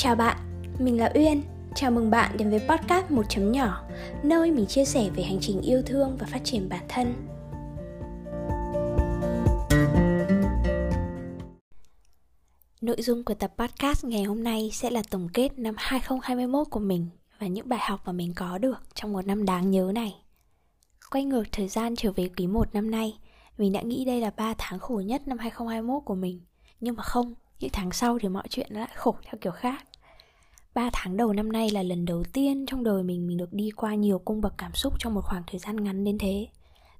Chào bạn, mình là Uyên. Chào mừng bạn đến với podcast một chấm nhỏ, nơi mình chia sẻ về hành trình yêu thương và phát triển bản thân. Nội dung của tập podcast ngày hôm nay sẽ là tổng kết năm 2021 của mình và những bài học mà mình có được trong một năm đáng nhớ này. Quay ngược thời gian trở về quý 1 năm nay, mình đã nghĩ đây là 3 tháng khổ nhất năm 2021 của mình. Nhưng mà không, những tháng sau thì mọi chuyện nó lại khổ theo kiểu khác. 3 tháng đầu năm nay là lần đầu tiên trong đời mình mình được đi qua nhiều cung bậc cảm xúc trong một khoảng thời gian ngắn đến thế.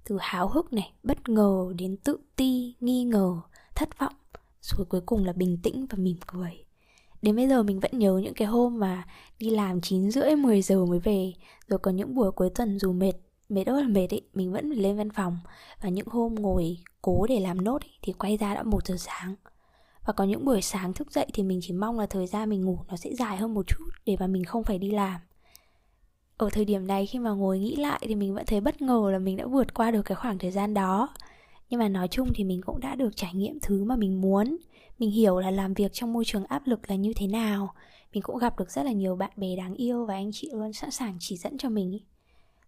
Từ háo hức này, bất ngờ đến tự ti, nghi ngờ, thất vọng, rồi cuối cùng là bình tĩnh và mỉm cười. Đến bây giờ mình vẫn nhớ những cái hôm mà đi làm 9 rưỡi 10 giờ mới về Rồi có những buổi cuối tuần dù mệt mệt ơi là mệt ấy, mình vẫn phải lên văn phòng và những hôm ngồi cố để làm nốt ấy, thì quay ra đã một giờ sáng và có những buổi sáng thức dậy thì mình chỉ mong là thời gian mình ngủ nó sẽ dài hơn một chút để mà mình không phải đi làm. Ở thời điểm này khi mà ngồi nghĩ lại thì mình vẫn thấy bất ngờ là mình đã vượt qua được cái khoảng thời gian đó. Nhưng mà nói chung thì mình cũng đã được trải nghiệm thứ mà mình muốn. Mình hiểu là làm việc trong môi trường áp lực là như thế nào. Mình cũng gặp được rất là nhiều bạn bè đáng yêu và anh chị luôn sẵn sàng chỉ dẫn cho mình.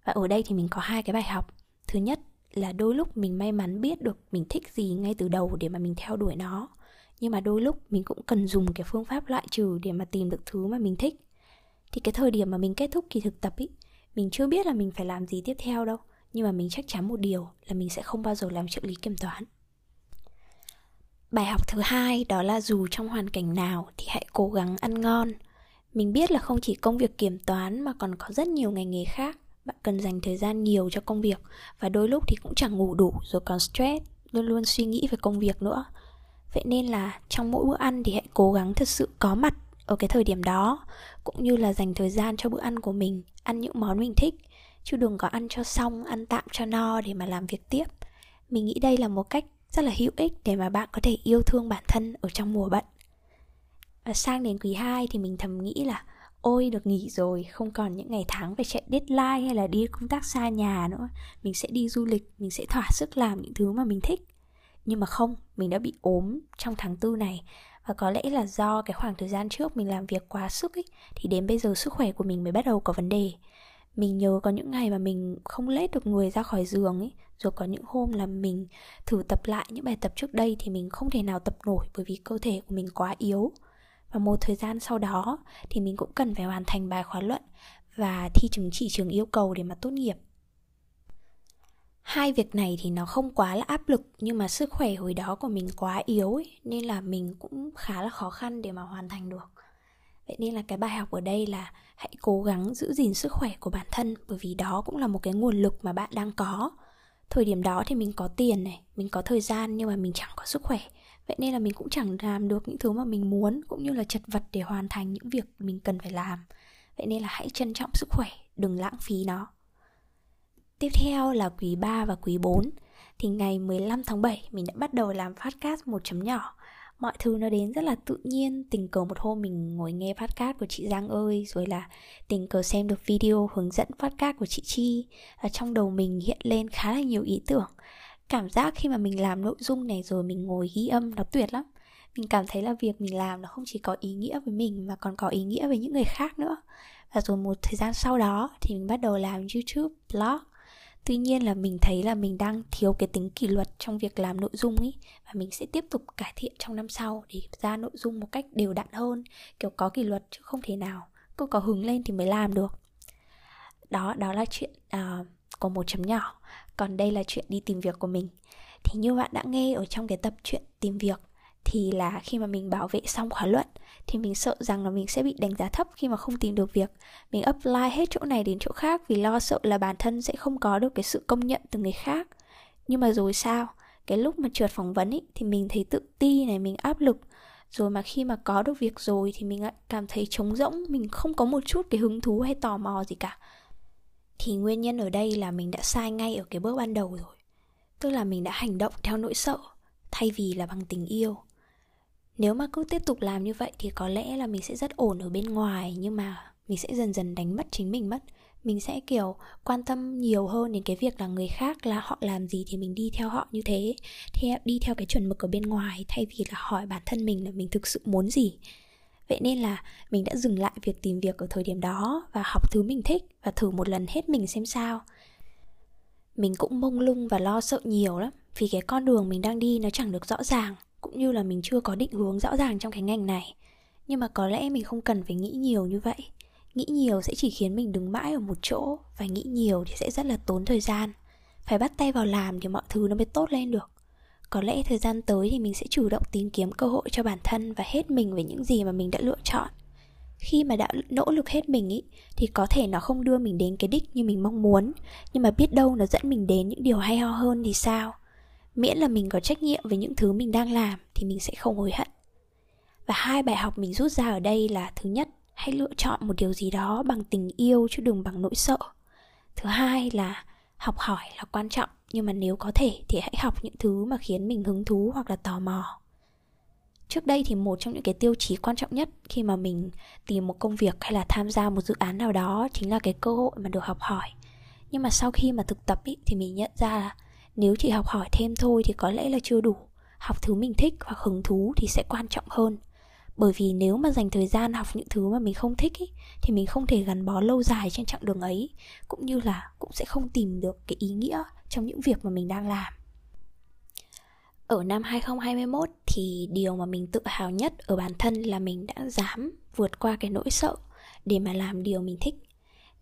Và ở đây thì mình có hai cái bài học. Thứ nhất là đôi lúc mình may mắn biết được mình thích gì ngay từ đầu để mà mình theo đuổi nó nhưng mà đôi lúc mình cũng cần dùng cái phương pháp loại trừ để mà tìm được thứ mà mình thích. Thì cái thời điểm mà mình kết thúc kỳ thực tập ý, mình chưa biết là mình phải làm gì tiếp theo đâu. Nhưng mà mình chắc chắn một điều là mình sẽ không bao giờ làm trợ lý kiểm toán. Bài học thứ hai đó là dù trong hoàn cảnh nào thì hãy cố gắng ăn ngon. Mình biết là không chỉ công việc kiểm toán mà còn có rất nhiều ngành nghề khác. Bạn cần dành thời gian nhiều cho công việc và đôi lúc thì cũng chẳng ngủ đủ rồi còn stress, luôn luôn suy nghĩ về công việc nữa vậy nên là trong mỗi bữa ăn thì hãy cố gắng thật sự có mặt ở cái thời điểm đó, cũng như là dành thời gian cho bữa ăn của mình, ăn những món mình thích. Chứ đừng có ăn cho xong, ăn tạm cho no để mà làm việc tiếp. Mình nghĩ đây là một cách rất là hữu ích để mà bạn có thể yêu thương bản thân ở trong mùa bận. Và sang đến quý 2 thì mình thầm nghĩ là, ôi, được nghỉ rồi, không còn những ngày tháng phải chạy deadline hay là đi công tác xa nhà nữa. Mình sẽ đi du lịch, mình sẽ thỏa sức làm những thứ mà mình thích nhưng mà không, mình đã bị ốm trong tháng tư này. Và có lẽ là do cái khoảng thời gian trước mình làm việc quá sức ấy, thì đến bây giờ sức khỏe của mình mới bắt đầu có vấn đề. Mình nhớ có những ngày mà mình không lết được người ra khỏi giường ấy, rồi có những hôm là mình thử tập lại những bài tập trước đây thì mình không thể nào tập nổi bởi vì cơ thể của mình quá yếu. Và một thời gian sau đó thì mình cũng cần phải hoàn thành bài khóa luận và thi chứng chỉ trường yêu cầu để mà tốt nghiệp hai việc này thì nó không quá là áp lực nhưng mà sức khỏe hồi đó của mình quá yếu ấy, nên là mình cũng khá là khó khăn để mà hoàn thành được. Vậy nên là cái bài học ở đây là hãy cố gắng giữ gìn sức khỏe của bản thân bởi vì đó cũng là một cái nguồn lực mà bạn đang có. Thời điểm đó thì mình có tiền này mình có thời gian nhưng mà mình chẳng có sức khỏe. Vậy nên là mình cũng chẳng làm được những thứ mà mình muốn cũng như là chật vật để hoàn thành những việc mình cần phải làm. Vậy nên là hãy trân trọng sức khỏe đừng lãng phí nó. Tiếp theo là quý 3 và quý 4 Thì ngày 15 tháng 7 mình đã bắt đầu làm podcast một chấm nhỏ. Mọi thứ nó đến rất là tự nhiên, Tình cờ một hôm mình ngồi nghe podcast của chị Giang ơi, Rồi là tình cờ xem được video hướng dẫn podcast của chị Chi. Và trong đầu mình hiện lên khá là nhiều ý tưởng. Cảm giác khi mà mình làm nội dung này rồi mình ngồi ghi âm nó tuyệt lắm. Mình cảm thấy là việc mình làm nó không chỉ có ý nghĩa với mình mà còn có ý nghĩa với những người khác nữa. Và rồi một thời gian sau đó thì mình bắt đầu làm youtube, blog tuy nhiên là mình thấy là mình đang thiếu cái tính kỷ luật trong việc làm nội dung ấy và mình sẽ tiếp tục cải thiện trong năm sau để ra nội dung một cách đều đặn hơn kiểu có kỷ luật chứ không thể nào cứ có hứng lên thì mới làm được. Đó đó là chuyện à, uh, của một chấm nhỏ. Còn đây là chuyện đi tìm việc của mình. Thì như bạn đã nghe ở trong cái tập chuyện tìm việc thì là khi mà mình bảo vệ xong khóa luận thì mình sợ rằng là mình sẽ bị đánh giá thấp khi mà không tìm được việc. Mình apply hết chỗ này đến chỗ khác vì lo sợ là bản thân sẽ không có được cái sự công nhận từ người khác. Nhưng mà rồi sao? Cái lúc mà trượt phỏng vấn ý, thì mình thấy tự ti này mình áp lực. Rồi mà khi mà có được việc rồi thì mình lại cảm thấy trống rỗng mình không có một chút cái hứng thú hay tò mò gì cả. Thì nguyên nhân ở đây là mình đã sai ngay ở cái bước ban đầu rồi. Tức là mình đã hành động theo nỗi sợ thay vì là bằng tình yêu nếu mà cứ tiếp tục làm như vậy thì có lẽ là mình sẽ rất ổn ở bên ngoài, nhưng mà mình sẽ dần dần đánh mất chính mình mất. Mình sẽ, kiểu, quan tâm nhiều hơn đến cái việc là người khác là họ làm gì thì mình đi theo họ như thế theo đi theo cái chuẩn mực ở bên ngoài thay vì là hỏi bản thân mình là mình thực sự muốn gì. Vậy nên là mình đã dừng lại việc tìm việc ở thời điểm đó và học thứ mình thích và thử một lần hết mình xem sao. Mình cũng mông lung và lo sợ nhiều lắm, vì cái con đường mình đang đi nó chẳng được rõ ràng cũng như là mình chưa có định hướng rõ ràng trong cái ngành này. Nhưng mà có lẽ mình không cần phải nghĩ nhiều như vậy. Nghĩ nhiều sẽ chỉ khiến mình đứng mãi ở một chỗ, và nghĩ nhiều thì sẽ rất là tốn thời gian. Phải bắt tay vào làm thì mọi thứ nó mới tốt lên được có lẽ thời gian tới thì mình sẽ chủ động tìm kiếm cơ hội cho bản thân và hết mình với những gì mà mình đã lựa chọn khi mà đã nỗ lực hết mình ý, thì có thể nó không đưa mình đến cái đích như mình mong muốn nhưng mà biết đâu nó dẫn mình đến những điều hay ho hơn thì sao miễn là mình có trách nhiệm với những thứ mình đang làm thì mình sẽ không hối hận. Và hai bài học mình rút ra ở đây là thứ nhất hãy lựa chọn một điều gì đó bằng tình yêu chứ đừng bằng nỗi sợ. Thứ hai là học hỏi là quan trọng nhưng mà nếu có thể thì hãy học những thứ mà khiến mình hứng thú hoặc là tò mò. Trước đây thì một trong những cái tiêu chí quan trọng nhất khi mà mình tìm một công việc hay là tham gia một dự án nào đó chính là cái cơ hội mà được học hỏi. Nhưng mà sau khi mà thực tập ý, thì mình nhận ra là nếu chỉ học hỏi thêm thôi thì có lẽ là chưa đủ. Học thứ mình thích hoặc hứng thú thì sẽ quan trọng hơn. Bởi vì nếu mà dành thời gian học những thứ mà mình không thích ý, thì mình không thể gắn bó lâu dài trên chặng đường ấy cũng như là cũng sẽ không tìm được cái ý nghĩa trong những việc mà mình đang làm. Ở năm 2021 thì điều mà mình tự hào nhất ở bản thân là mình đã dám vượt qua cái nỗi sợ để mà làm điều mình thích.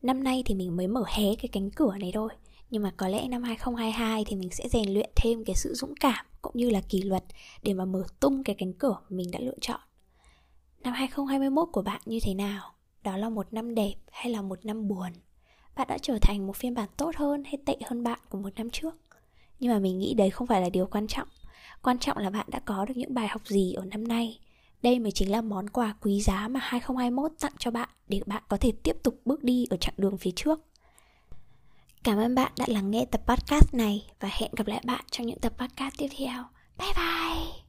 Năm nay thì mình mới mở hé cái cánh cửa này thôi, nhưng mà có lẽ năm 2022 thì mình sẽ rèn luyện thêm cái sự dũng cảm cũng như là kỷ luật để mà mở tung cái cánh cửa mình đã lựa chọn. Năm 2021 của bạn như thế nào? Đó là một năm đẹp hay là một năm buồn? Bạn đã trở thành một phiên bản tốt hơn hay tệ hơn bạn của một năm trước? Nhưng mà mình nghĩ đấy không phải là điều quan trọng Quan trọng là bạn đã có được những bài học gì ở năm nay đây mới chính là món quà quý giá mà 2021 tặng cho bạn để bạn có thể tiếp tục bước đi ở chặng đường phía trước. Cảm ơn bạn đã lắng nghe tập podcast này và hẹn gặp lại bạn trong những tập podcast tiếp theo. Bye bye!